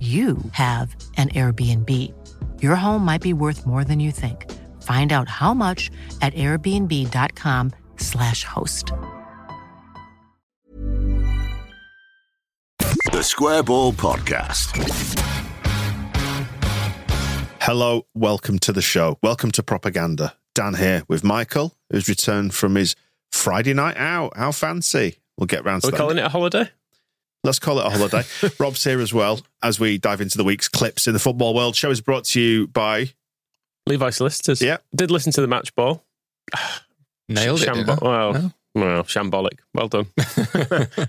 you have an Airbnb. Your home might be worth more than you think. Find out how much at airbnb.com/slash host. The Square Ball Podcast. Hello, welcome to the show. Welcome to Propaganda. Dan here with Michael, who's returned from his Friday night out. How fancy. We'll get round to Are we that. calling it a holiday? Let's call it a holiday. Rob's here as well as we dive into the week's clips in the football world. Show is brought to you by Levi Solicitors. Yeah. Did listen to the match ball. Nailed it. Shambo- didn't well, No? well, shambolic. Well done.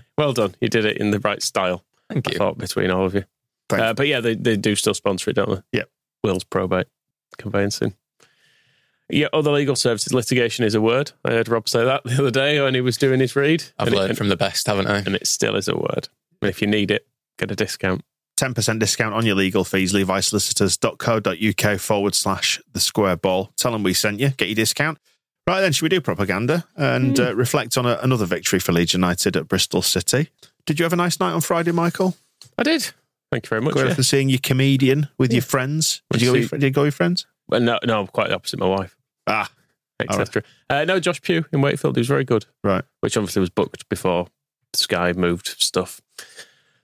well done. You did it in the right style. Thank I you. thought between all of you. Thank Uh, but yeah, they, they do still sponsor it, don't they? Yeah. Will's probate conveyancing. Yeah, other legal services litigation is a word. I heard Rob say that the other day when he was doing his read. I've and learned it, from the best, haven't I? and it still is a word. And if you need it, get a discount. 10% discount on your legal fees. LeviSolicitors.co.uk forward slash the square ball. Tell them we sent you. Get your discount. Right then, should we do propaganda and uh, reflect on a, another victory for Leeds United at Bristol City? Did you have a nice night on Friday, Michael? I did. Thank you very much. Go yeah. for seeing your comedian with your friends. Did you, go See- with, did you go with your friends? Well, no, no, I'm quite the opposite. My wife, Ah, All right. etc. Uh, no, Josh Pugh in Wakefield. He was very good. right. which obviously was booked before Sky moved stuff.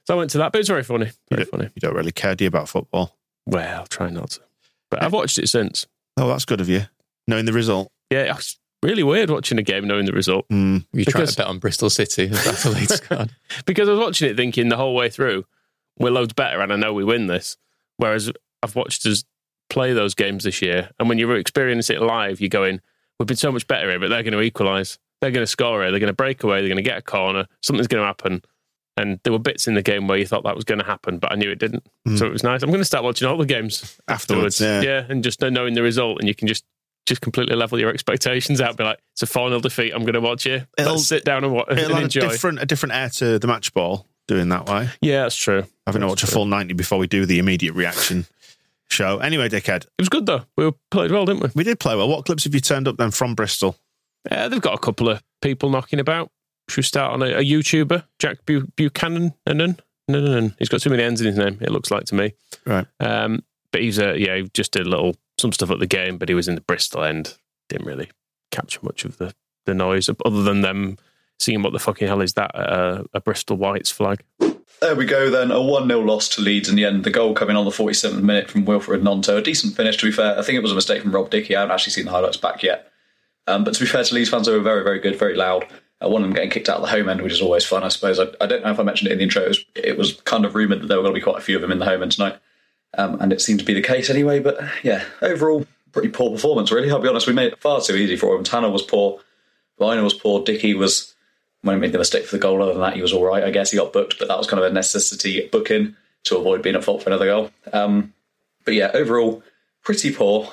So I went to that, but it was very funny. Very funny. You don't really care, do you, about football? Well, I'll try not to. But I've watched it since. Oh, that's good of you. Knowing the result. Yeah, it's really weird watching a game knowing the result. Mm, You trying Because- to bet on Bristol City as that's the Leeds squad. Because I was watching it thinking the whole way through, we're loads better and I know we win this. Whereas I've watched us play those games this year. And when you experience it live, you're going, we've been so much better here, but they're going to equalise. They're going to score here. They're going to break away. They're going to get a corner. Something's going to happen. And there were bits in the game where you thought that was going to happen, but I knew it didn't. Hmm. So it was nice. I'm going to start watching all the games Afterwards, afterwards. yeah. and just knowing the result, and you can just just completely level your expectations out. Be like, it's a 4 0 defeat. I'm going to watch it. It'll- Let's sit down and, watch, and have a enjoy. different, a different air to the match ball doing that way. Yeah, that's true. Having to watch a full 90 before we do the immediate reaction show. Anyway, dickhead, It was good though. We played well, didn't we? we did play well. What clips have you turned up then from Bristol? Uh, they've got a couple of people knocking about. Should we start on a, a YouTuber, Jack Bu- Buchanan? No, no, no. He's got too many ends in his name. It looks like to me. Right. Um, but he's a yeah. He just did a little some stuff at the game, but he was in the Bristol end. Didn't really capture much of the the noise other than them seeing what the fucking hell is that uh, a Bristol Whites flag. There we go then. A 1 0 loss to Leeds in the end. The goal coming on the 47th minute from Wilfried Gnonto. A decent finish, to be fair. I think it was a mistake from Rob Dickie. I haven't actually seen the highlights back yet. Um, but to be fair to Leeds fans, they were very, very good, very loud. Uh, one of them getting kicked out of the home end, which is always fun, I suppose. I, I don't know if I mentioned it in the intro. It was, it was kind of rumoured that there were going to be quite a few of them in the home end tonight. Um, and it seemed to be the case anyway. But yeah, overall, pretty poor performance, really. I'll be honest, we made it far too easy for him. Tanner was poor. Vyner was poor. Dickie was when he made the mistake for the goal. Other than that, he was all right. I guess he got booked, but that was kind of a necessity booking to avoid being at fault for another goal. Um, but yeah, overall, pretty poor.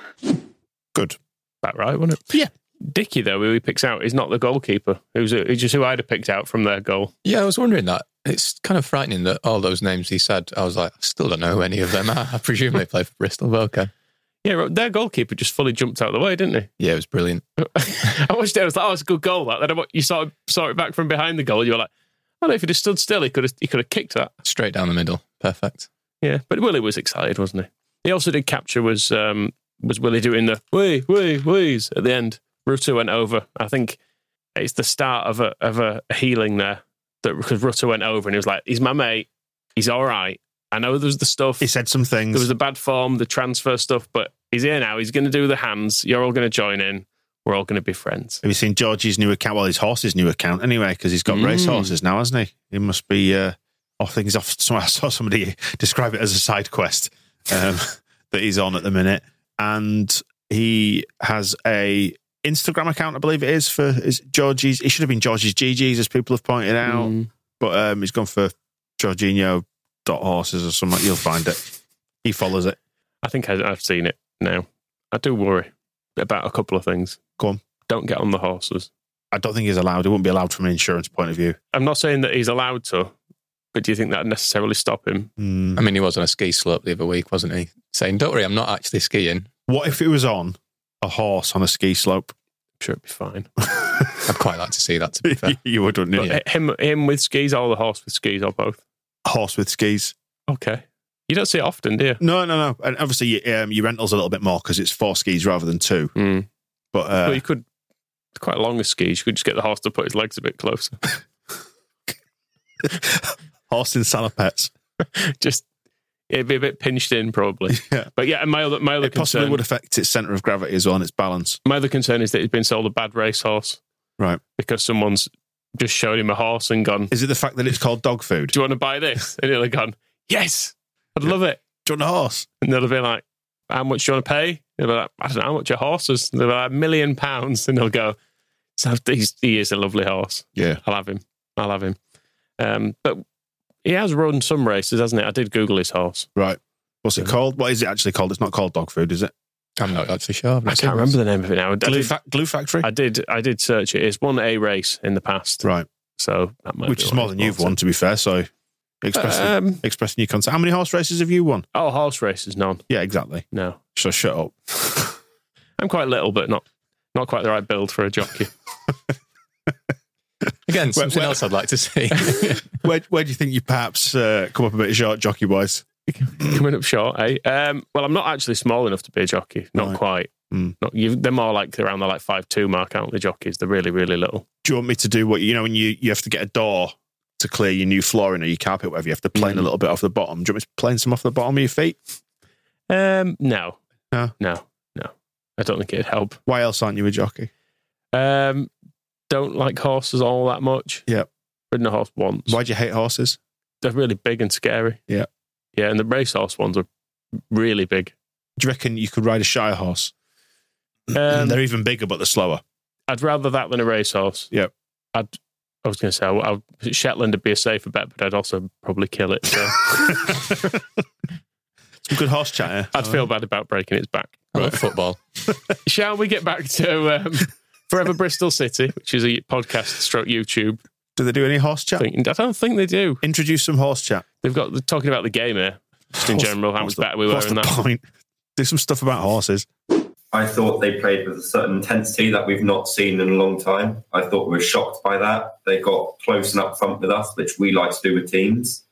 Good. That right, wasn't it? Yeah. Dickie though, who he picks out, is not the goalkeeper. Who's just who I'd have picked out from their goal. Yeah, I was wondering that. It's kind of frightening that all those names he said, I was like, I still don't know who any of them are. I presume they play for Bristol, but okay. Yeah, their goalkeeper just fully jumped out of the way, didn't he? Yeah, it was brilliant. I watched it. I was like, "Oh, it's a good goal." That then you saw saw it back from behind the goal. You were like, "Oh, no, if he'd have stood still, he could have he could have kicked that." Straight down the middle. Perfect. Yeah, but Willie was excited, wasn't he? He also did capture was um was Willie doing the wee wee wees at the end. Rutter went over. I think it's the start of a of a healing there that because Rutter went over and he was like, "He's my mate. He's all right. I know there was the stuff. He said some things. There was the bad form, the transfer stuff, but he's here now. He's going to do the hands. You're all going to join in. We're all going to be friends. Have you seen Georgie's new account? Well, his horse's new account anyway, because he's got race Mm. horses now, hasn't he? He must be. Uh, think he's off. I saw somebody describe it as a side quest um, that he's on at the minute, and he has a Instagram account, I believe it is for is Georgie's. It should have been Georgie's GG's, as people have pointed out, Mm. but um, he's gone for Jorginho dot horses or something. You'll find it. He follows it. I think I, I've seen it now. I do worry about a couple of things. Go on. Don't get on the horses. I don't think he's allowed. He wouldn't be allowed from an insurance point of view. I'm not saying that he's allowed to, but do you think that would necessarily stop him? Mm. I mean, he was on a ski slope the other week, wasn't he? Saying, "Don't worry, I'm not actually skiing." What if it was on a horse on a ski slope? I'm sure it'd be fine. I'd quite like to see that. To be fair, you would, wouldn't you? But him, him with skis or the horse with skis or both? Horse with skis. Okay. You don't see it often, do you? No, no, no. And obviously, um, your rental's a little bit more because it's four skis rather than two. Mm. But uh, well, you could. It's quite long as skis. You could just get the horse to put his legs a bit closer. horse in salopettes. just it'd be a bit pinched in, probably. Yeah. But yeah, my other my other It possibly would affect its centre of gravity as well and its balance. my other concern is that he's been sold a bad racehorse Right. because someone's just showed him a horse and gone, Is it the fact that it's called dog food? "Do you want to buy this?" And he'll have gone, "Yes, I'd love it." Do you want a horse? And they'll be like, "How much do you want to pay?" They'll be like, "I don't know how much a horse is." They'll be like, "A million pounds," and they'll go, "So he's, he is a lovely horse. Yeah. I'll have him. I'll have him." Um, but he has run some races, hasn't he? I did Google his horse. Right. What's it called? What is it actually called? It's not called dog food, is it? I'm not actually sure. I've I not seen can't remember the name of it now. I Glue, did, fa- glue Factory? I did. I did search it. It's won a race in the past, right. so that might Which be is more than you've won, to be fair. So expressing, Um, expressing your concern. How many horse races have you won? oh, horse races, none. Yeah, exactly. No, So shut up. I'm quite little, but not not quite the right build for a jockey. Again, Where- something where- else I'd like to see. where, where do you think you perhaps uh, come up a bit short, jockey wise? Coming up short, eh? Um, well, I'm not actually small enough to be a jockey. Not Right. quite. Mm. Not you. They're more like around the like five two mark, aren't they? Jockeys. They're really really little. Do you want me to do what you know when you, you have to get a door to clear your new flooring or your carpet, whatever? You have to plane Mm. a little bit off the bottom. Do you want me to plane some off the bottom of your feet? Um, no, No? no, no. I don't think it'd help. Why else aren't you a jockey? Um, don't like horses all that much. Yep. Ridden a horse once. Why do you hate horses? They're really big and scary. Yeah. Yeah, and the racehorse ones are really big. Do you reckon you could ride a Shire horse? Um, They're even bigger, but they're slower. I'd rather that than a racehorse. Yep. I'd. I was going to say I, I, Shetland would be a safer bet, but I'd also probably kill it. So Some good horse chatter. I'd feel bad about breaking its back. I love football. Shall we get back to um, Forever Bristol City, which is a podcast stroke YouTube Do they do any horse chat? thing? I don't think they do. Introduce some horse chat. They've got they're talking about the game here, just in What's- general, how much the- better we were what's in the that. point? Do some stuff about horses. I thought they played with a certain intensity that we've not seen in a long time. I thought we were shocked by that. They got close and up front with us, which we like to do with teams.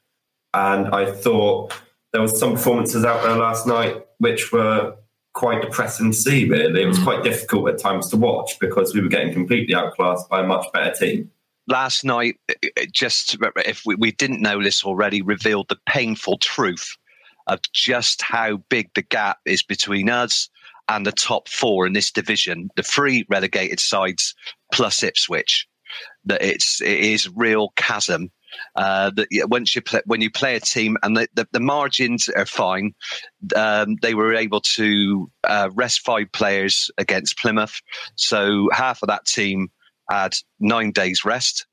And I thought there was some performances out there last night which were quite depressing to see, really. It was mm. quite difficult at times to watch because we were getting completely outclassed by a much better team. last night, just if we, we didn't know this already, revealed the painful truth of just how big the gap is between us and the top four in this division, the three relegated sides plus Ipswich. That it's it is real chasm. Uh, that once you play, when you play a team and the, the, the margins are fine, um, they were able to uh, rest five players against Plymouth, so half of that team had nine days rest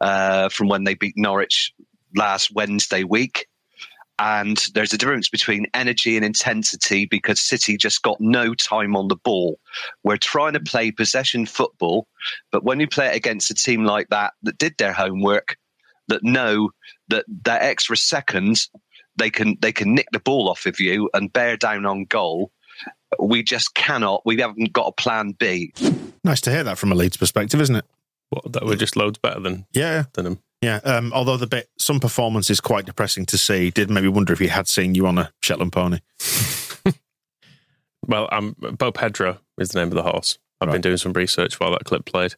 uh, from when they beat Norwich last Wednesday week. And there's a difference between energy and intensity because City just got no time on the ball. We're trying to play possession football, but when you play it against a team like that that did their homework, that know that that extra seconds they can they can nick the ball off of you and bear down on goal. We just cannot. We haven't got a plan B. Nice to hear that from a Leeds perspective, isn't it? What, that were just loads better than Yeah, than them. yeah. Um, although the bit, some performance is quite depressing to see. Did maybe wonder if he had seen you on a Shetland pony. Well, um, Bo Pedro is the name of the horse. I've been doing some research while that clip played,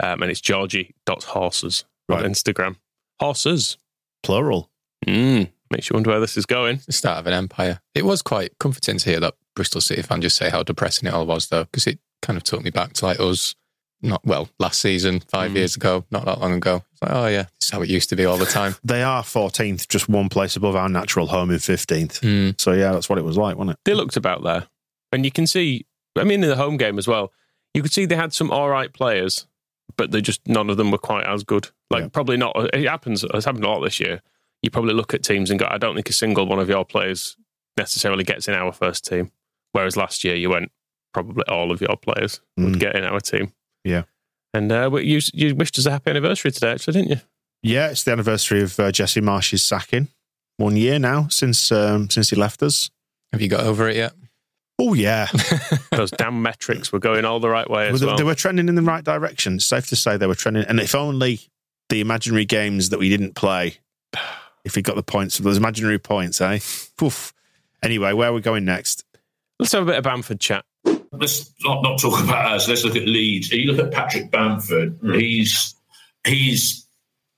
um, and it's Georgie dot horses Right. on Instagram. Horses. Plural. Mm. Makes you wonder where this is going. the start of an empire. It was quite comforting to hear that Bristol City fan just say how depressing it all was, though, because it kind of took me back to like us, not well, last season, five years ago, not that long ago. It's like, oh yeah, this is how it used to be all the time. They are 14th, just one place above our natural home in 15th. Mm. So, yeah, that's what it was like, wasn't it? They looked about there. And you can see, I mean, in the home game as well, you could see they had some all right players, but they just, none of them were quite as good. Like, Yeah. probably not, it happens, it's happened a lot this year. You probably look at teams and go, I don't think a single one of your players necessarily gets in our first team. Whereas last year you went, probably all of your players would Mm. get in our team. Yeah. And uh, you, you wished us a happy anniversary today, actually, didn't you? Yeah, it's the anniversary of uh, Jesse Marsch's sacking. One year now since um, since he left us. Have you got over it yet? Oh, yeah. Those damn metrics were going all the right way Well, they, well. they were trending in the right direction. It's safe to say they were trending. And if only the imaginary games that we didn't play, if we got the points, of those imaginary points, eh? Poof. Anyway, where are we going next? Let's have a bit of Bamford chat. let's not, not talk about us. Let's look at Leeds. You look at Patrick Bamford. He's he's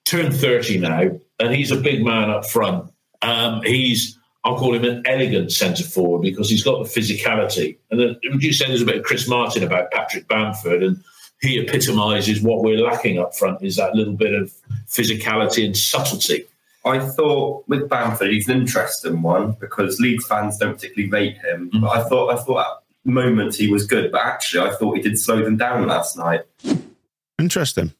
turned thirty now, and he's a big man up front. Um, he's I'll call him an elegant centre forward because he's got the physicality. And then, would you say there's a bit of Chris Martin about Patrick Bamford, and he epitomises what we're lacking up front is that little bit of physicality and subtlety. I thought with Bamford, he's an interesting one because Leeds fans don't particularly rate him. Mm. But I thought, I thought at moments he was good, but actually, I thought he did slow them down last night. Interesting.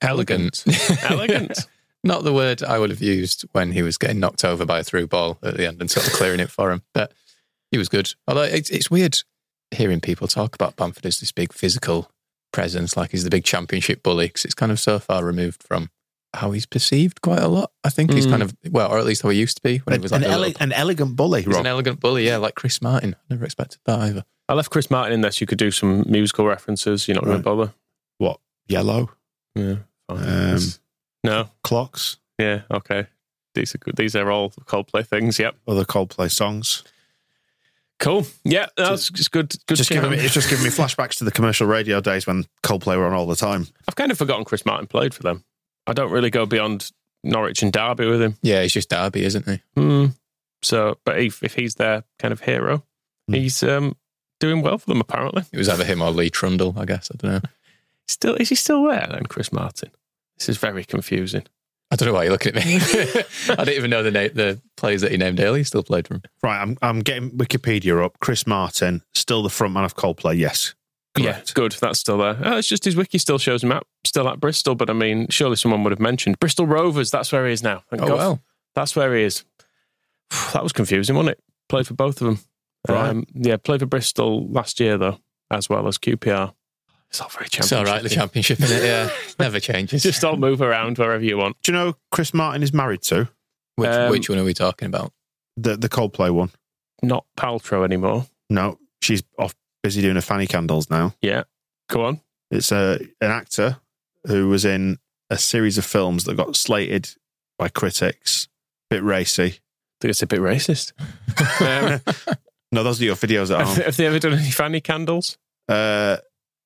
Elegant. Elegant. Not the word I would have used when he was getting knocked over by a through ball at the end and sort of clearing it for him. But he was good. Although it's, it's weird hearing people talk about Bamford as this big physical presence, like he's the big championship bully, because it's kind of so far removed from how he's perceived quite a lot. I think he's Mm. kind of, well, or at least how he used to be when he was like an, ele- little- an elegant bully, he was Rob. an elegant bully, yeah, like Chris Martin. I never expected that either. I left Chris Martin in there so you could do some musical references. You're not going Right. to bother. what? Yellow? Yeah. fine. Um, no. Clocks? Yeah. Okay. These are good. These are all Coldplay things. Yep. Other Coldplay songs? Cool. Yeah. That's just good. Good. Just giving me, it's just giving me flashbacks to the commercial radio days when Coldplay were on all the time. I've kind of forgotten Chris Martin played for them. I don't really go beyond Norwich and Derby with him. Yeah, he's just Derby, isn't he? Hmm. So, but if, if he's their kind of hero, Hmm. he's um, doing well for them. Apparently, It was either him or Lee Trundle, I guess. I don't know. still is he still there then? Chris Martin. This is very confusing. I don't know why you're looking at me. I didn't even know the na- the players that he named earlier still played for him. Right, I'm, I'm getting Wikipedia up. Chris Martin, still the frontman of Coldplay, yes. Yeah, good. That's still there. Oh, it's just his wiki still shows him at still at Bristol, but I mean, surely someone would have mentioned Bristol Rovers. That's where he is now. Thank Oh, God. well. That's where he is. That was confusing, wasn't it? Played for both of them. Right. Um, yeah, played for Bristol last year though, as well as QPR. It's all very It's all right, the championship, is it? Yeah, never changes. Just all move around wherever you want. Do you know Chris Martin is married to? which, um, which one are we talking about? The, the Coldplay one? Not Paltrow anymore. No, she's off busy doing her fanny candles now. Yeah, go on. It's a, an actor who was in a series of films that got slated by critics. A Bit racy. I think it's a bit racist. um, No, those are your videos at have, home. have they ever done any fanny candles? Uh,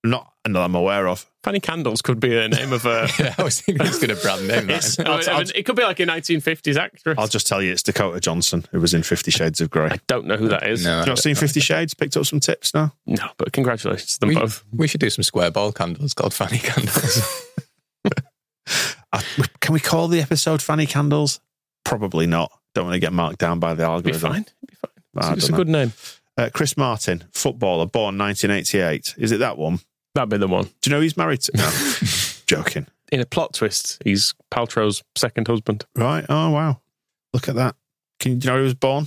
not that I'm aware of. Fanny candles could be the name of a. yeah, I was thinking it's going to brand name It's- that. I mean, I mean, it could be like a 1950s actress. I'll just tell you it's Dakota Johnson who was in Fifty Shades of Grey. I don't know who that is. No, Have not seen Fifty Shades? Picked up some tips now? No, but congratulations to them we, both. we should do some square ball candles called fanny candles. Uh, can we call the episode Fanny Candles? Probably not. Don't want to get marked down by the Be algorithm. fine. Be fine. I It's, it's a don't good name. Uh, Chris Martin, footballer, born 1988. Is it that one? That'd be the one. Do you know who he's married to? No. Joking. In a plot twist, he's Paltrow's second husband. Right. Oh, wow. Look at that. Can you, do you know who he was born?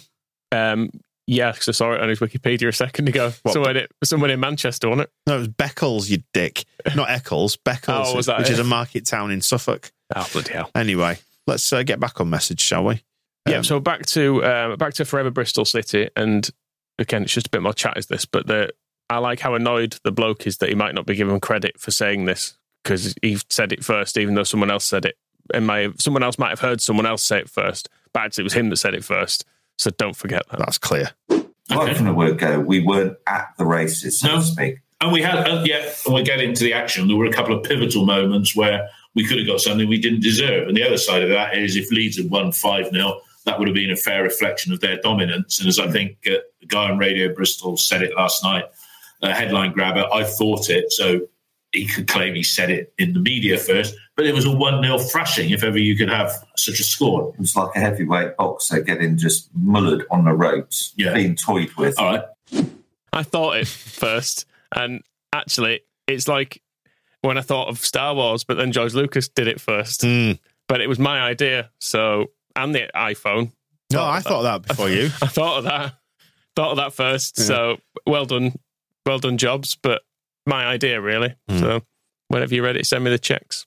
Um, yeah, because I saw it on his Wikipedia a second ago. What? Someone, in, someone in Manchester, wasn't it? No, it was Beccles, you dick. Not Eccles, Beccles, Oh, which it? is a market town in Suffolk. Oh, bloody hell. Anyway, let's uh, get back on message, shall we? Yeah, Um, so back to um, back to Forever Bristol City, and again, it's just a bit more chat is this, but the I like how annoyed the bloke is that he might not be given credit for saying this because he said it first, even though someone else said it. And may have, someone else might have heard someone else say it first, but actually it was him that said it first. So don't forget that. That's clear. Right from the word go, we weren't at the races, so No. to speak. And we had, uh, yeah, and we'll get into the action. There were a couple of pivotal moments where we could have got something we didn't deserve. And the other side of that is if Leeds had won 5 0, that would have been a fair reflection of their dominance. And as I think uh, the guy on Radio Bristol said it last night, a headline grabber, I thought it. So he could claim he said it in the media first, but it was a 1 0 thrashing, if ever you could have such a score. It was like a heavyweight boxer getting just mullered on the ropes, Yeah. being toyed with. All right. I thought it first, and actually, it's like when I thought of Star Wars, but then George Lucas did it first. Hmm. But it was my idea, so and the iPhone. No, I thought that before you. I thought of that. Thought of that first. Yeah. So well done, well done, jobs. But my idea, really. Hmm. So whenever you're ready, send me the checks.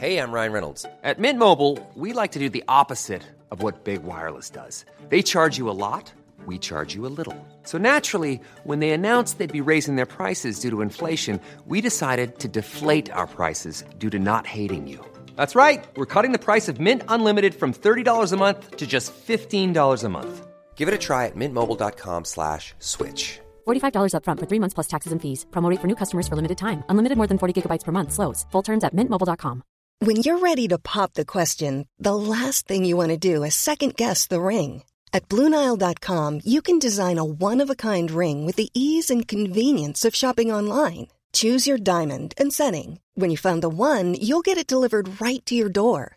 Hey, I'm Ryan Reynolds. At Mint Mobile, we like to do the opposite of what Big Wireless does. They charge you a lot, we charge you a little. So naturally, when they announced they'd be raising their prices due to inflation, we decided to deflate our prices due to not hating you. That's right. We're cutting the price of Mint Unlimited from $30 a month to just $15 a month. Give it a try at mintmobile.com slash switch. $45 upfront for three months plus taxes and fees. Promo rate for new customers for limited time. Unlimited more than 40 gigabytes per month. Slows. Full terms at mintmobile.com. When you're ready to pop the question, the last thing you want to do is second guess the ring. At Bluenile.com, you can design a one of a kind ring with the ease and convenience of shopping online. Choose your diamond and setting. When you find the one, you'll get it delivered right to your door.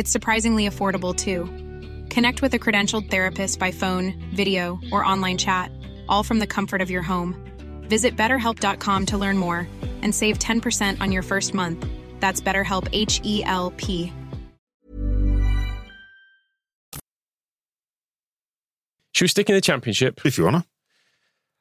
It's surprisingly affordable too. Connect with a credentialed therapist by phone, video, or online chat, all from the comfort of your home. Visit betterhelp.com to learn more and save 10% on your first month. That's BetterHelp H E L P. Should we stick in the championship? If you wanna.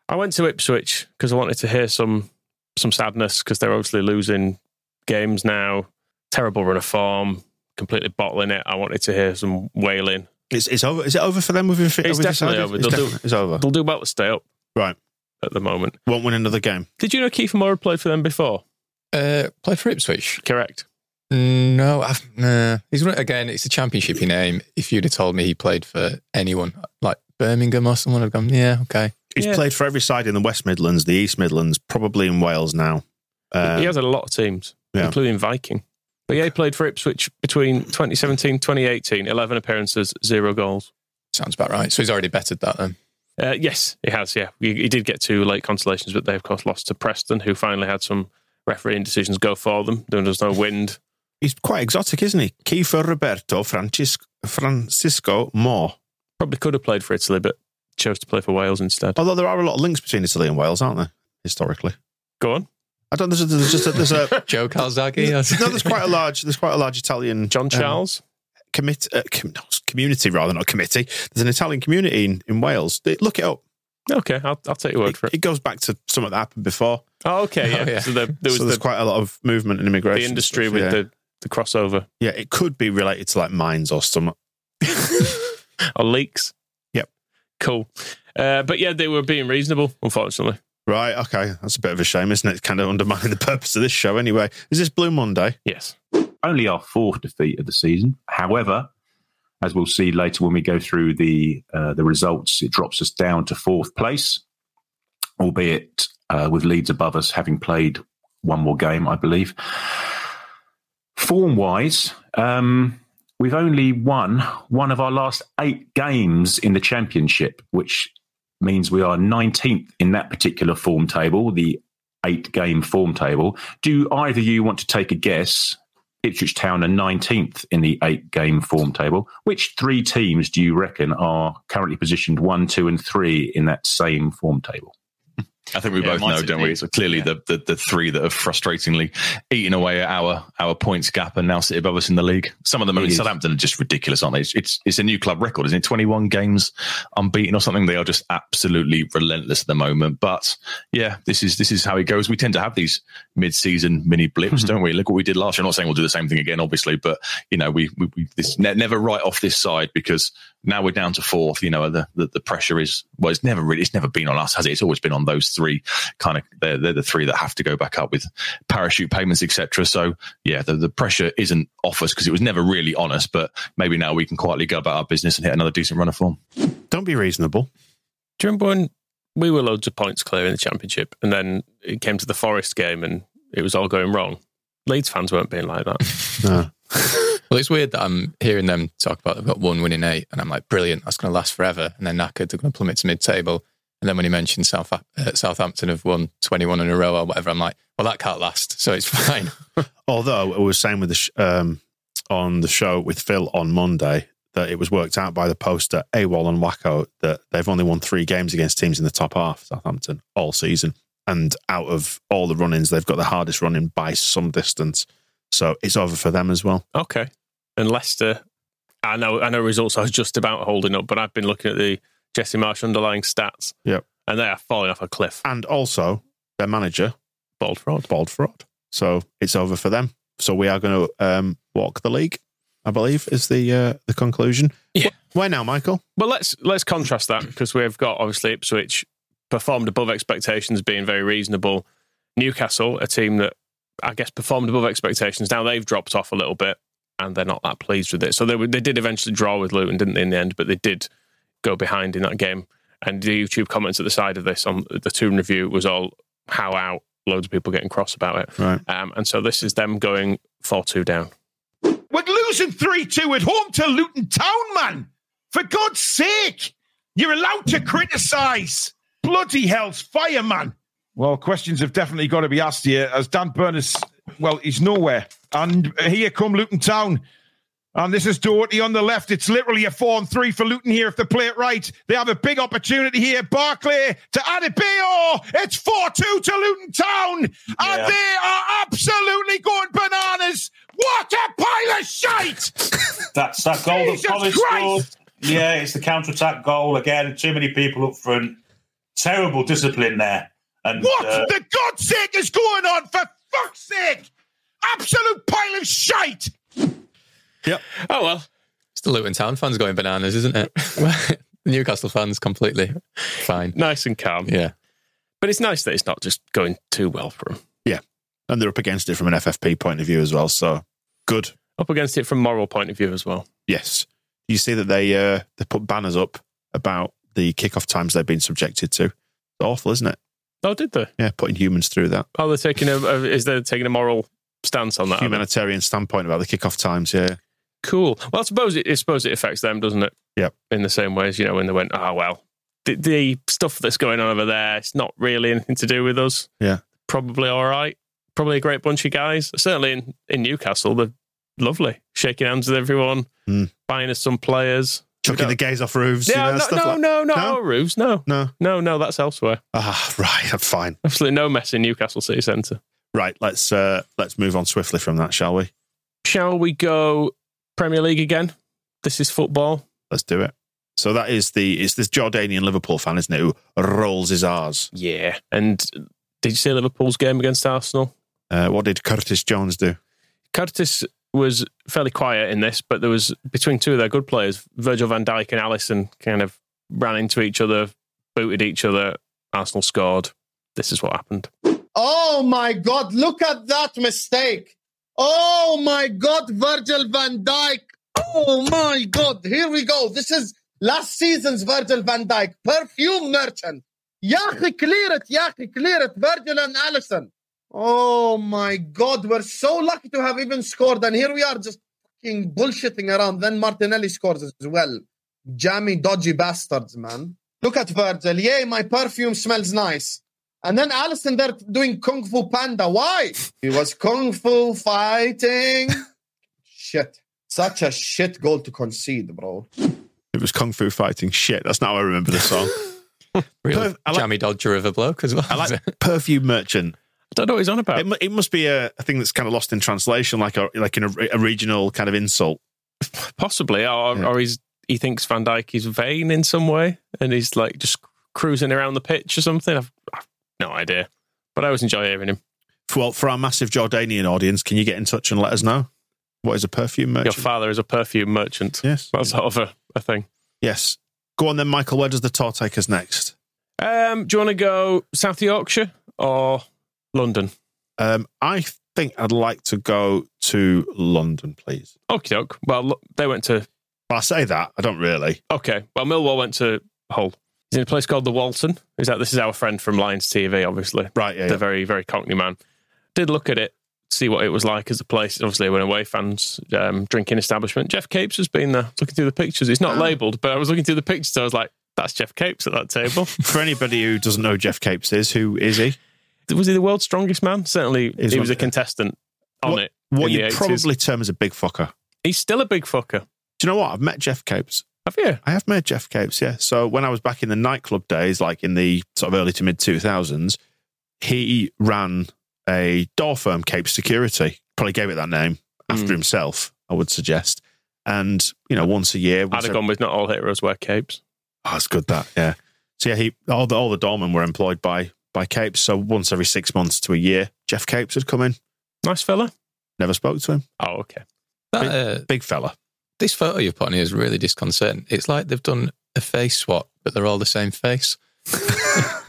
I went to Ipswich because I wanted to hear some some sadness because they're obviously losing games now. Terrible run of form, completely bottling it. I wanted to hear some wailing. It's, it's over. Is it over for them? With It's definitely over. It's, They'll do- definitely- it's over. They'll do about to stay up Right. at the moment. Won't win another game. Did you know Kieffer Moore had played for them before? Uh, play for Ipswich. Correct. No, I've, nah. He's one- again. It's a championshipy name. If you'd have told me he played for anyone like Birmingham or someone, I'd gone, yeah, okay. He's Yeah. played for every side in the West Midlands, the East Midlands, probably in Wales now. Uh, he has a lot of teams, yeah. including Viking. But yeah, he played for Ipswich between 2017 2018, 11 appearances, zero goals. Sounds about right. So he's already bettered that then. Uh, yes, he has. Yeah, he, he did get two late consolations, but they of course lost to Preston, who finally had some refereeing decisions go for them. There was no wind. He's quite exotic, isn't he? Kieffer Roberto Francis- Francisco Moore. Probably could have played for Italy, but chose to play for Wales instead. Although there are a lot of links between Italy and Wales, aren't there? Historically, Go on, I don't. There's, a, there's just a, there's a Joe Calzaghe. no. There's quite a large. There's quite a large Italian John um, Charles. commit uh, com- no, community rather not committee. There's an Italian community in, in Wales. They- Look it up. okay, I'll, I'll take your word It, for it. it goes back to something that happened before. Oh, okay, yeah. Oh, yeah. So there, there was so there's the, quite a lot of movement and immigration. the industry stuff, with yeah. the, the crossover yeah. It could be related to like mines or something. or leaks. Yep. Cool. Uh, but yeah, they were being reasonable, unfortunately. Right. Okay. That's a bit of a shame, isn't it? Kind of undermining the purpose of this show. Anyway, is this Blue Monday? Yes. only our fourth defeat of the season. However, as we'll see later when we go through the uh, the results, it drops us down to fourth place, albeit uh, with Leeds above us, having played one more game, I believe. Form wise, um, we've only won one of our last eight games in the championship, which means we are 19th in that particular form table, the eight game form table. Do either you want to take a guess? Ipswich Town are 19th in the eight game form table. Which three teams do you reckon are currently positioned one, two, and three in that same form table? I think we Yeah, both know, don't we? So clearly, the, the the three that have frustratingly eaten away at our our points gap and now sit above us in the league. Some of them, I mean. Southampton are just ridiculous, aren't they? It's, it's it's a new club record, isn't it? Twenty one games unbeaten or something. They are just absolutely relentless at the moment. But yeah, this is this is how it goes. We tend to have these mid season mini blips, don't we? Look what we did last year. I'm not saying we'll do the same thing again, obviously, but you know, we we, we this ne- never right off this side because now we're down to fourth. You know, the, the the pressure is well, it's never really, it's never been on us, has it? It's always been on those three kind of. They're, they're the three that have to go back up with parachute payments, etc. So yeah, the, the pressure isn't off us because it was never really on us. But maybe now we can quietly go about our business and hit another decent run of form. Don't be reasonable. Do you remember when we were loads of points clear in the championship, and then it came to the Forest game, and it was all going wrong? Leeds fans weren't being like that. No. Well, it's weird that I'm hearing them talk about they've got one win in eight, and I'm like, brilliant, that's going to last forever. And then knackered, they're going to plummet to mid table. And then when he mentioned South, uh, Southampton have won 21 in a row or whatever, I'm like, well, that can't last, so it's fine. Although I was saying with the sh- um, on the show with Phil on Monday that it was worked out by the poster AWOL and Wacko that they've only won three games against teams in the top half, Southampton, all season. And out of all the run-ins, they've got the hardest run-in by some distance. So it's over for them as well. Okay. And Leicester, I know, I know results are just about holding up, but I've been looking at the Jesse Marsch underlying stats, Yep. and they are falling off a cliff. And also their manager, Bald fraud. Bald fraud. So it's over for them. So we are going to um, walk the league, I believe, is the uh, the conclusion. Yeah. Where now, Michael? Well, let's let's contrast that because we've got obviously Ipswich performed above expectations, being very reasonable. Newcastle, a team that I guess performed above expectations. Now they've dropped off a little bit, and they're not that pleased with it. So they were, they did eventually draw with Luton, didn't they? In the end, but they did go behind in that game. And the YouTube comments at the side of this on the Toon review was all how out. Loads of people getting cross about it. Right. Um, and so this is them going four two down. We're losing 3 2 at home to Luton Town, man. For God's sake, you're allowed to criticise. Bloody hell's fire, man. Well, questions have definitely got to be asked here as Dan Burness, well, he's nowhere. And here come Luton Town. And this is Doughty on the left. It's literally a 4 and 3 for Luton here if they play it right. They have a big opportunity here. Barkley to Adebayo. It's 4 2 to Luton Town. And they are absolutely going bananas. What a pile of shite! That's that goal that Christ! scored. Yeah, it's the counter attack goal again. Too many people up front. Terrible discipline there. And What uh, the God's sake is going on? For fuck's sake! Absolute pile of shite! Yep. Oh well. It's the Luton Town fans going bananas, isn't it? Newcastle fans completely fine. Nice and calm. Yeah. But it's nice that it's not just going too well for them. Yeah. And they're up against it from an FFP point of view as well. So good. Up against it from moral point of view as well. Yes. You see that they uh, they put banners up about the kickoff times they've been subjected to. It's awful, isn't it? Oh, did they? Yeah, putting humans through that. Oh, they're taking a, a is they taking a moral stance on that? Humanitarian standpoint about the kickoff times, yeah. Cool. Well, I suppose it, I suppose it affects them, doesn't it? Yeah. In the same ways, you know, when they went, oh well, the, the stuff that's going on over there, it's not really anything to do with us. Yeah. Probably all right. Probably a great bunch of guys. Certainly in, in Newcastle, they're lovely, shaking hands with everyone, Mm. buying us some players. Chucking the gays off roofs. No, you know, no, stuff no, like- no, no, No? roofs, no, no, no, no. That's elsewhere. Ah, right, I'm fine. Absolutely no mess in Newcastle City Centre. Right, let's uh, let's move on swiftly from that, shall we? Shall we go Premier League again? This is football. Let's do it. So that is the it's this Jordanian Liverpool fan, isn't it, who rolls his R's. Yeah. And did you see Liverpool's game against Arsenal? Uh, what did Curtis Jones do? Curtis was fairly quiet in this, but there was between two of their good players, Virgil van Dijk and Alisson, kind of ran into each other, booted each other. Arsenal scored. This is what happened. Oh my God, look at that mistake. Oh my God, Virgil van Dijk. Oh my God, here we go. This is last season's Virgil van Dijk, perfume merchant. Yahi, clear it, Yahi, clear it. Virgil and Alisson. Oh my God, we're so lucky to have even scored, and here we are just fucking bullshitting around. Then Martinelli scores as well. Jammy, dodgy bastards, man. Look at Virgil. Yay, my perfume smells nice. And then Alisson there doing Kung Fu Panda. Why? He was Kung Fu fighting. shit. Such a shit goal to concede, bro. It was Kung Fu fighting shit. That's not how I remember the song. Real Perf- I like- jammy dodger of a bloke as well. I like perfume merchant. I don't know what he's on about. It, it must be a, a thing that's kind of lost in translation, like a like in a, a regional kind of insult. Possibly, or, or he's he thinks Van Dijk is vain in some way, and he's like just cruising around the pitch or something. I've, I've no idea, but I always enjoy hearing him. Well, for our massive Jordanian audience, can you get in touch and let us know what is a perfume merchant? Your father is a perfume merchant. Yes, that's sort of a, a thing. yes. Go on then, Michael. Where does the tour take us next? Um, do you want to go South Yorkshire or London? Um, I think I'd like to go to London, please. Okay, doke. Well, they went to. Well, I say that I don't really. Okay, well, Millwall went to Hull. He's in a place called the Walton. Is that this is our friend from Lions TV, obviously. Right, yeah, The yeah. very, very cockney man. Did look at it, see what it was like as a place. Obviously, when away fans um, drinking establishment. Geoff Capes has been there. Looking through the pictures, it's not Ah. labelled, but I was looking through the pictures. So I was like, "That's Geoff Capes at that table." For anybody who doesn't know who Geoff Capes is, who is he? Was he the world's strongest man? Certainly, Is he was a contestant on what, it. What you'd probably term as a big fucker. He's still a big fucker. Do you know what? I've met Geoff Capes. Have you? I have met Geoff Capes, yeah. So when I was back in the nightclub days, like in the sort of early to mid 2000s, he ran a door firm, Cape Security. Probably gave it that name after Hmm. himself, I would suggest. And, you know, once a year. I'd have a- gone with not all heroes wear capes. Oh, it's good that, yeah. So yeah, he all the all the doormen were employed by by Capes. So once every six months to a year, Geoff Capes would come in. Nice fella. Never spoke to him. Oh, okay. That, Big, uh, big fella. this photo you've put on here is really disconcerting. It's like they've done a face swap, but they're all the same face.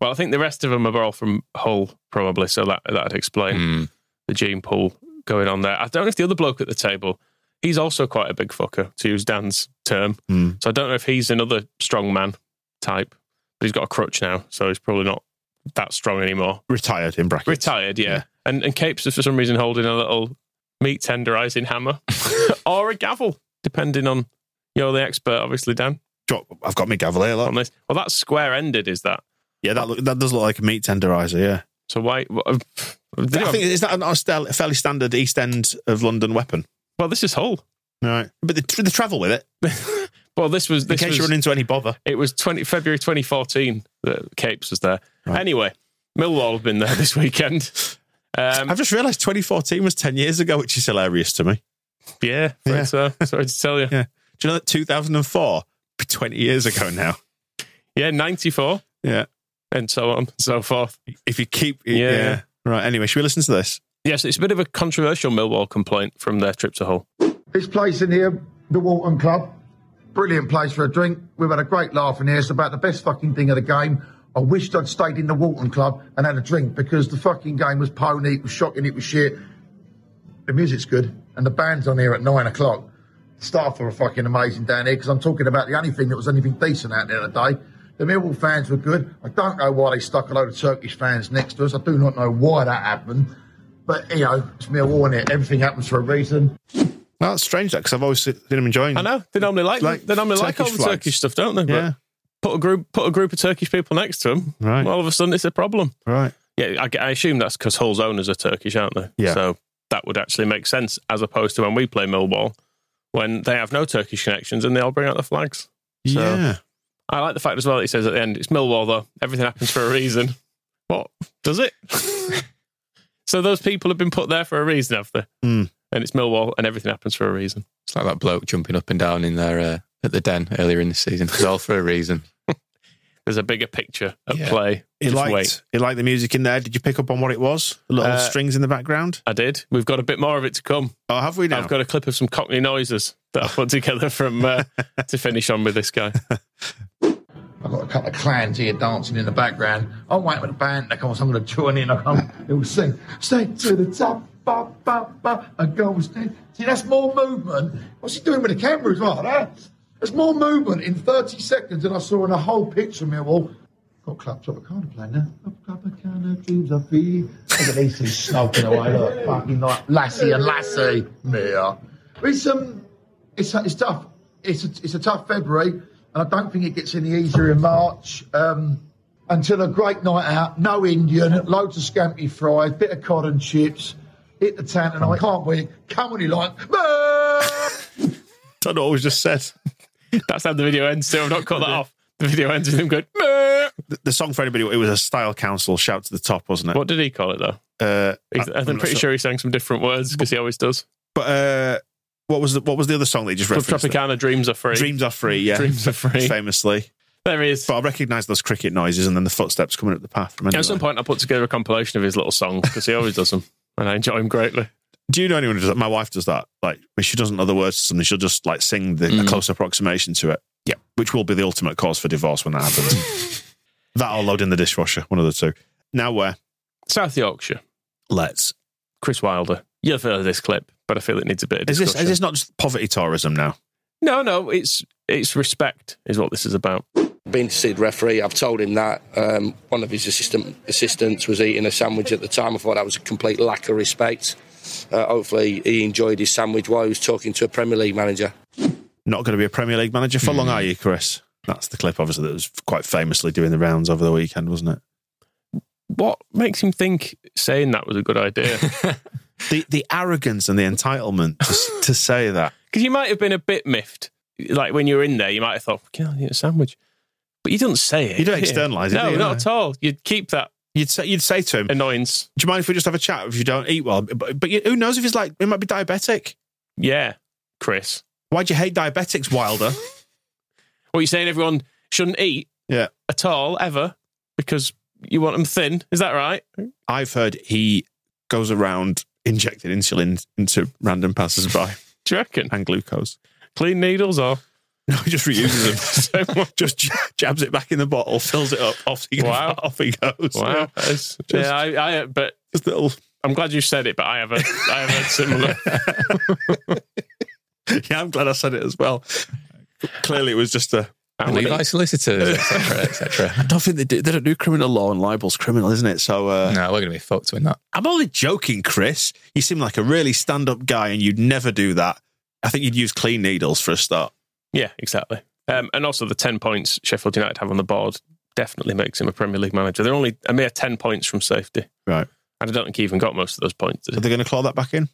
Well, I think the rest of them are all from Hull, probably. So that that'd explain Hmm. the gene pool going on there. I don't know if the other bloke at the table, he's also quite a big fucker, to use Dan's term. Hmm. So I don't know if he's another strong man type, but he's got a crutch now, so he's probably not that strong anymore. Retired in brackets. Retired, yeah. And and Capes is for some reason holding a little meat tenderizing hammer or a gavel, depending on you're the expert, obviously, Dan. I've got my gavel here. Look. On this. Well, that's square ended, is that? Yeah, that look, that does look like a meat tenderizer. Yeah. So why? what- uh, I think is that a fairly standard East End of London weapon? Well, this is Hull. Right, but they, they travel with it Well, this was in case was, you run into any bother. It was 20, February 2014 that Capes was there. Anyway, Millwall have been there this weekend. Um, I've just realised 2014 was 10 years ago, which is hilarious to me. yeah, Yeah. so sorry to tell you. Yeah. Do you know that 2004? 20 years ago now. Yeah, 94 Yeah. and so on and so forth. If you keep. Yeah. Yeah. Right. Anyway, should we listen to this? Yes, it's a bit of a controversial Millwall complaint from their trip to Hull. This place in here, the Walton Club, brilliant place for a drink. We've had a great laugh in here. It's about the best fucking thing of the game. I wished I'd stayed in the Walton Club and had a drink because the fucking game was pony, it was shocking, it was shit. The music's good, and the band's on here at nine o'clock. The staff are fucking amazing down here because I'm talking about the only thing that was anything decent out there today. The Millwall fans were good. I don't know why they stuck a load of Turkish fans next to us. I do not know why that happened. But, you know, it's Millwall and it. Everything happens for a reason. Well, that's strange, that because I've always seen them enjoying I know they normally like, Like they normally like all the flags. Turkish stuff, don't they? But Yeah. Put a group put a group of Turkish people next to them. Right. All of a sudden, it's a problem. Right. Yeah, I, I assume that's because Hull's owners are Turkish, aren't they? Yeah. So that would actually make sense as opposed to when we play Millwall, when they have no Turkish connections and they all bring out the flags. So Yeah. I like the fact as well that he says at the end, it's Millwall though. Everything happens for a reason. What does it? so those people have been put there for a reason, have they? Mm. And it's Millwall, and everything happens for a reason. It's like that bloke jumping up and down in there uh, at the den earlier in the season. It's all for a reason. There's a bigger picture at Yeah. play. He Just liked, wait. he liked the music in there. Did you pick up on what it was? The little Uh, strings in the background? I did. We've got a bit more of it to come. Oh, have we now? I've got a clip of some Cockney noises that I put together from uh, to finish on with this guy. I've got a couple of clans here dancing in the background. I'm waiting for the band to come, so I'm going to join in. I'll come, it'll sing, stay to the top, ba, ba, ba, and. See, that's more movement. What's he doing with the camera as well? That? There's more movement in 30 seconds than I saw in a whole picture of Millwall. Got Club Tropicana playing now. Club Tropicana, dreams of free. Look at these two smoking away. Look, fucking like Lassie and Lassie. Yeah. It's, um, it's, it's tough. It's a, it's a tough February, and I don't think it gets any easier in March. Um, until a great night out, no Indian, loads of scampi fries, bit of cod and chips, hit the town tonight. Can't wait. Come on, you like. don't know what was just said. That's how the video ends. So I've not cut that off. The video ends with him going. "Meh." the, the song for anybody, it was a style council shout to the top, wasn't it? What did he call it though? Uh, I- I'm, I'm pretty sure. he sang some different words because he always does. But uh, what was the what was the other song that you just Club referenced? there? Tropicana, Dreams Are Free. Dreams are free. Yeah, Dreams are free. Famously, There he is. but I recognise those cricket noises and then the footsteps coming up the path. From anywhere. At some point, I put together a compilation of his little songs because he always does them, and I enjoy him greatly. Do you know anyone who does that? My wife does that. Like she doesn't know the words to something, she'll just like sing the, a Mm. close approximation to it. Yeah, which will be the ultimate cause for divorce when that happens. that or load in the dishwasher, one of the two. Now where? South Yorkshire, Let's. Chris Wilder. You'll have heard of this clip, but I feel it needs a bit of Is this is this not just poverty tourism now? No, no, it's it's respect is what this is about. Been to see the referee. I've told him that um, one of his assistant assistants was eating a sandwich at the time. I thought that was a complete lack of respect. Uh, hopefully, he enjoyed his sandwich while he was talking to a Premier League manager. Not going to be a Premier League manager for long, are you, Chris? That's the clip, obviously, that was quite famously doing the rounds over the weekend, wasn't it? What makes him think saying that was a good idea? The the arrogance and the entitlement to, to say that. Because you might have been a bit miffed. Like when you were in there, you might have thought, "Can I eat a sandwich?" But you don't say it. You don't externalise it, No, do you? not No. at all. You'd keep that You'd say you'd say to him, annoyance. "Do you mind if we just have a chat if you don't eat well?" But, but who knows if he's like he might be diabetic. Yeah, Chris. Why do you hate diabetics, Wilder? What are you saying? Everyone shouldn't eat yeah, at all ever because you want them thin. Is that right? I've heard he goes around injecting insulin into random passers-by Do you reckon? and glucose. Clean needles or No, he just reuses them. just jabs it back in the bottle, fills it up, off he goes. Wow. Off he goes. wow? That's- yeah, I, I, but Just little. I'm glad you said it. But I haven't. I haven't similar. Yeah, I'm glad I said it as well. Clearly, it was just a. Levi solicitors, etc., etc. I don't think they do. They don't do criminal law, and libel's criminal, isn't it? So uh, No, we're going to be fucked with that. I'm only joking, Chris. You seem like a really stand-up guy, and you'd never do that. I think you'd use clean needles for a start. Yeah, exactly. Um, and also the ten points Sheffield United have on the board definitely makes him a Premier League manager. They're only a mere ten points from safety, Right. and I don't think he even got most of those points. Are they going to claw that back in?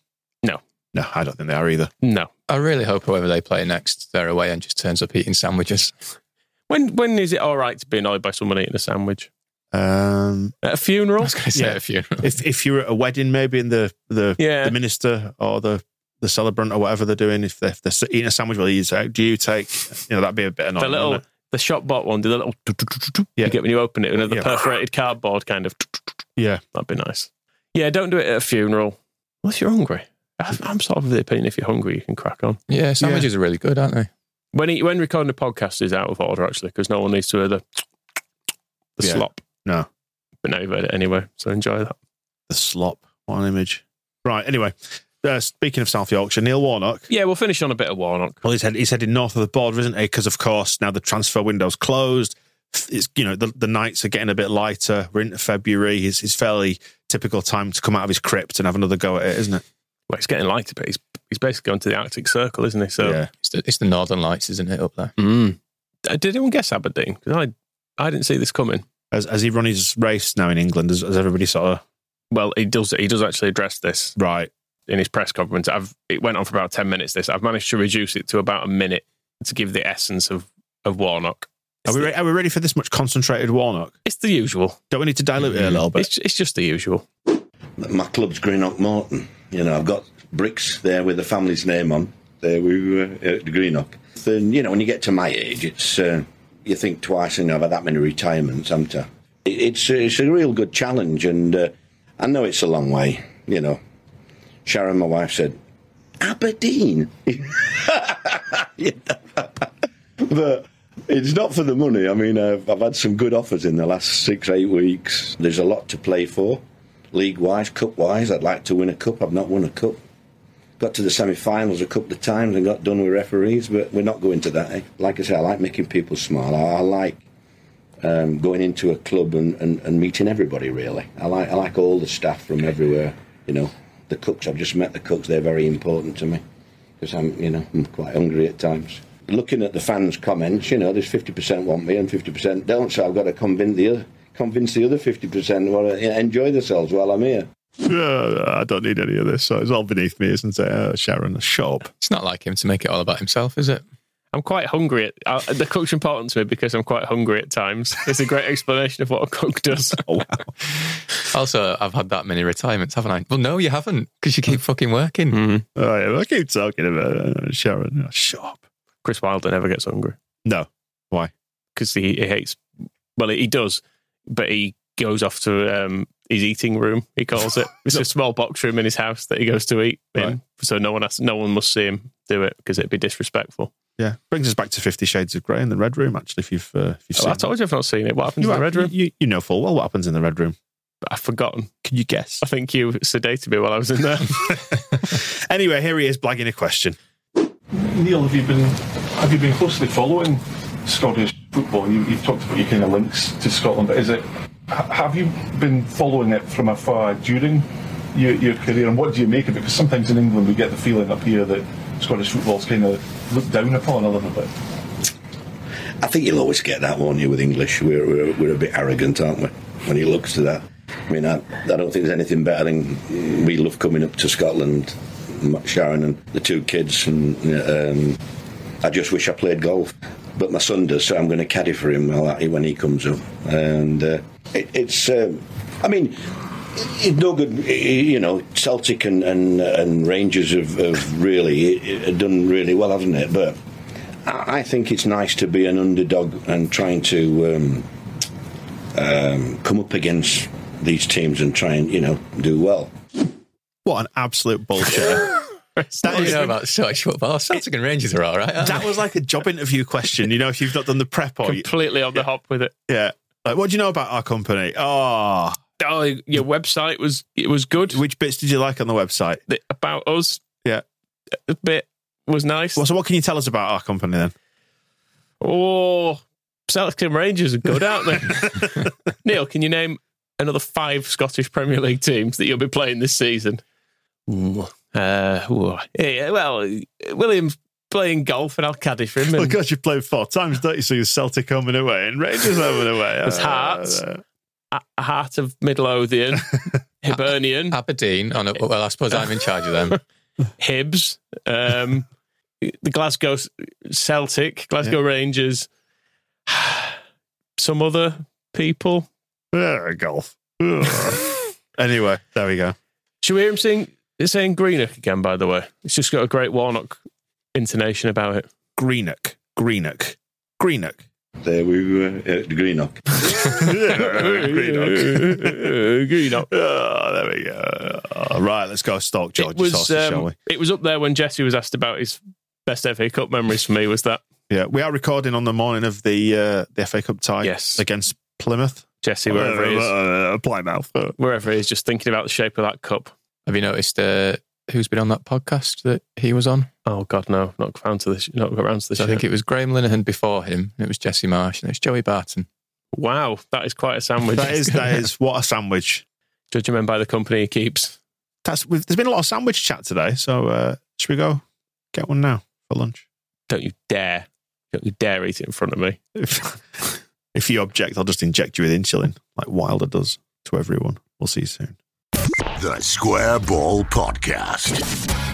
No, No, I don't think they are either. no. I really hope whoever they play next, they're away and just turns up eating sandwiches. When when is it all right to be annoyed by someone eating a sandwich Um, at a funeral? I was going to say Yeah. a funeral. if if you're at a wedding, maybe in the the, Yeah. the minister or the the celebrant or whatever they're doing, if they're, if they're eating a sandwich, well, you take, do you take? You know, that'd be a bit annoying. the little the shop bought one, do the little Yeah. you get when you open it, you know, the Yeah. perforated cardboard kind of. yeah. That'd be nice. Yeah, don't do it at a funeral unless you're hungry. I'm I'm sort of of the opinion if you're hungry, you can crack on. Yeah, sandwiches are really good, aren't they? When he, when recording a podcast is out of order actually because no one needs to hear the the Yeah. slop. No, But now you've heard it anyway, so enjoy that. the slop. What an image. Right. Anyway, uh, speaking of South Yorkshire, Neil Warnock. Yeah, we'll finish on a bit of Warnock. Well, he's, head, he's heading north of the border, isn't he? Because of course now the transfer window's closed. It's you know the, the nights are getting a bit lighter. We're into February. It's, it's fairly typical time to come out of his crypt and have another go at it, isn't it? Well, it's getting lighter, but he's he's basically going to the Arctic Circle, isn't he? So yeah. It's the, it's the Northern Lights, isn't it, up there? Mm. Uh, Did anyone guess Aberdeen? Because I I didn't see this coming. Has, has he run his race now in England? Has, has everybody sort of Well, he does he does actually address this right? In his press conference. I've it went on for about ten minutes. This I've managed to reduce it to about a minute to give the essence of of Warnock. Are we, re- are we ready for this much concentrated Warnock? It's the usual. Don't we need to dilute it a little bit? It's it's just the usual. My club's Greenock Morton. You know, I've got bricks there with the family's name on. There we were at Greenock. Then, you know, when you get to my age, it's uh, you think twice and I've had that many retirements, haven't I? It- It's, it's a real good challenge, and uh, I know it's a long way. You know, Sharon, my wife, said, Aberdeen. But it's not for the money. I mean, I've, I've had some good offers in the last six, eight weeks. There's a lot to play for, league wise, cup wise. I'd like to win a cup. I've not won a cup. Got to the semi finals a couple of times and got done with referees, but we're not going to that. eh? Like I say, I like making people smile. I, I like um, going into a club and, and, and meeting everybody, really. I like, I like all the staff from everywhere, you know. The cooks, I've just met the cooks, they're very important to me because I'm, you know, I'm quite hungry at times. Looking at the fans' comments, you know, there's 50% want me and 50% don't, so I've got to convince the other, convince the other 50% want to enjoy themselves while I'm here. Uh, I don't need any of this, so it's all beneath me, isn't it? Uh, Sharon, shut up. It's not like him to make it all about himself, is it? I'm quite hungry. At, uh, the cook's important to me because I'm quite hungry at times. It's a great explanation of what a cook does. oh, wow. Also, I've had that many retirements, haven't I? Well, no, you haven't, because you keep fucking working. Mm. Oh, yeah, I keep talking about uh, Sharon. Oh, shut up. Chris Wilder never gets hungry No. Why? because he, he hates. Well, he does, but he goes off to um, his eating room. He calls it. It's a small box room in his house that he goes to eat in. Right. So no one has, no one must see him do it because it'd be disrespectful. Yeah. Brings us back to Fifty Shades of Grey in the Red Room, actually, if you've, uh, if you've Oh, seen I told you I've not seen it. What happens You in the red room? You, you know full well what happens in the Red Room. I've forgotten. Can you guess? I think you sedated me while I was in there. Anyway, here he is blagging a question. Neil, have you been have you been closely following Scottish football? You, you've talked about your kind of links to Scotland, but is it have you been following it from afar during your, your career, and what do you make of it? Because sometimes in England we get the feeling up here that Scottish football's kind of looked down upon a little bit. I think you'll always get that, won't you, with English? We're, we're, we're a bit arrogant, aren't we, when he looks to that? I mean, I, I don't think there's anything better than we love coming up to Scotland, Sharon and the two kids, and um, I just wish I played golf. But my son does, so I'm going to caddy for him when he comes up. And uh, it, it's, um, I mean, it's no good, you know. Celtic and and, and Rangers have, have really uh, done really well, haven't it? But I I think it's nice to be an underdog and trying to um, um, come up against these teams and try and you know do well. What an absolute bullshit. What do you know about Scottish football? Celtic and Rangers are all right. that they? was like a job interview question. You know, if you've not done the prep or you, Completely on the hop with it. yeah. Like, what do you know about our company? Oh, Oh, your website was it was good. which bits did you like on the website? The- about us, Yeah. a bit was nice. Well, so what can you tell us about our company then? Oh, Celtic and Rangers are good, aren't they? Neil, can you name another five Scottish Premier League teams that you'll be playing this season? Ooh, uh, ooh. Yeah, well, William's playing golf and I'll caddy for him. Well, And God, you've played four times, don't you? So you're Celtic home and away and Rangers home and away. There's Hearts, a Heart of Midlothian, Hibernian, Aberdeen. On a, well, I suppose I'm in charge of them. Hibs, um, the Glasgow Celtic, Glasgow Rangers, some other people. Uh, golf. Ugh. anyway, there we go. Should we hear him sing, saying Greenock again, by the way? It's just got a great Warnock intonation about it. Greenock. Greenock. Greenock. There we were at Greenock. Greenock. Greenock. Oh, there we go. Oh, right, let's go stalk It George's was, horses, shall um, we? it was up there when Jesse was asked about his best FA Cup memories for me, was that Yeah, we are recording on the morning of the uh, the FA Cup tie Yes. against Plymouth. Jesse, wherever he is, Uh, Plymouth. Uh, wherever he is, just thinking about the shape of that cup. Have you noticed uh, who's been on that podcast that he was on? Oh God, no, not found to this, not around to this. So I think it was Graham Linehan before him, and it was Jesse Marsch, and it's Joey Barton. wow, that is quite a sandwich. that is that is what a sandwich. Judging men by the company he keeps. That's we've, there's been a lot of sandwich chat today, so uh, should we go get one now for lunch? Don't you dare, don't you dare eat it in front of me. If, if you object, I'll just inject you with insulin, like Wilder does to everyone. We'll see you soon. The Square Ball Podcast.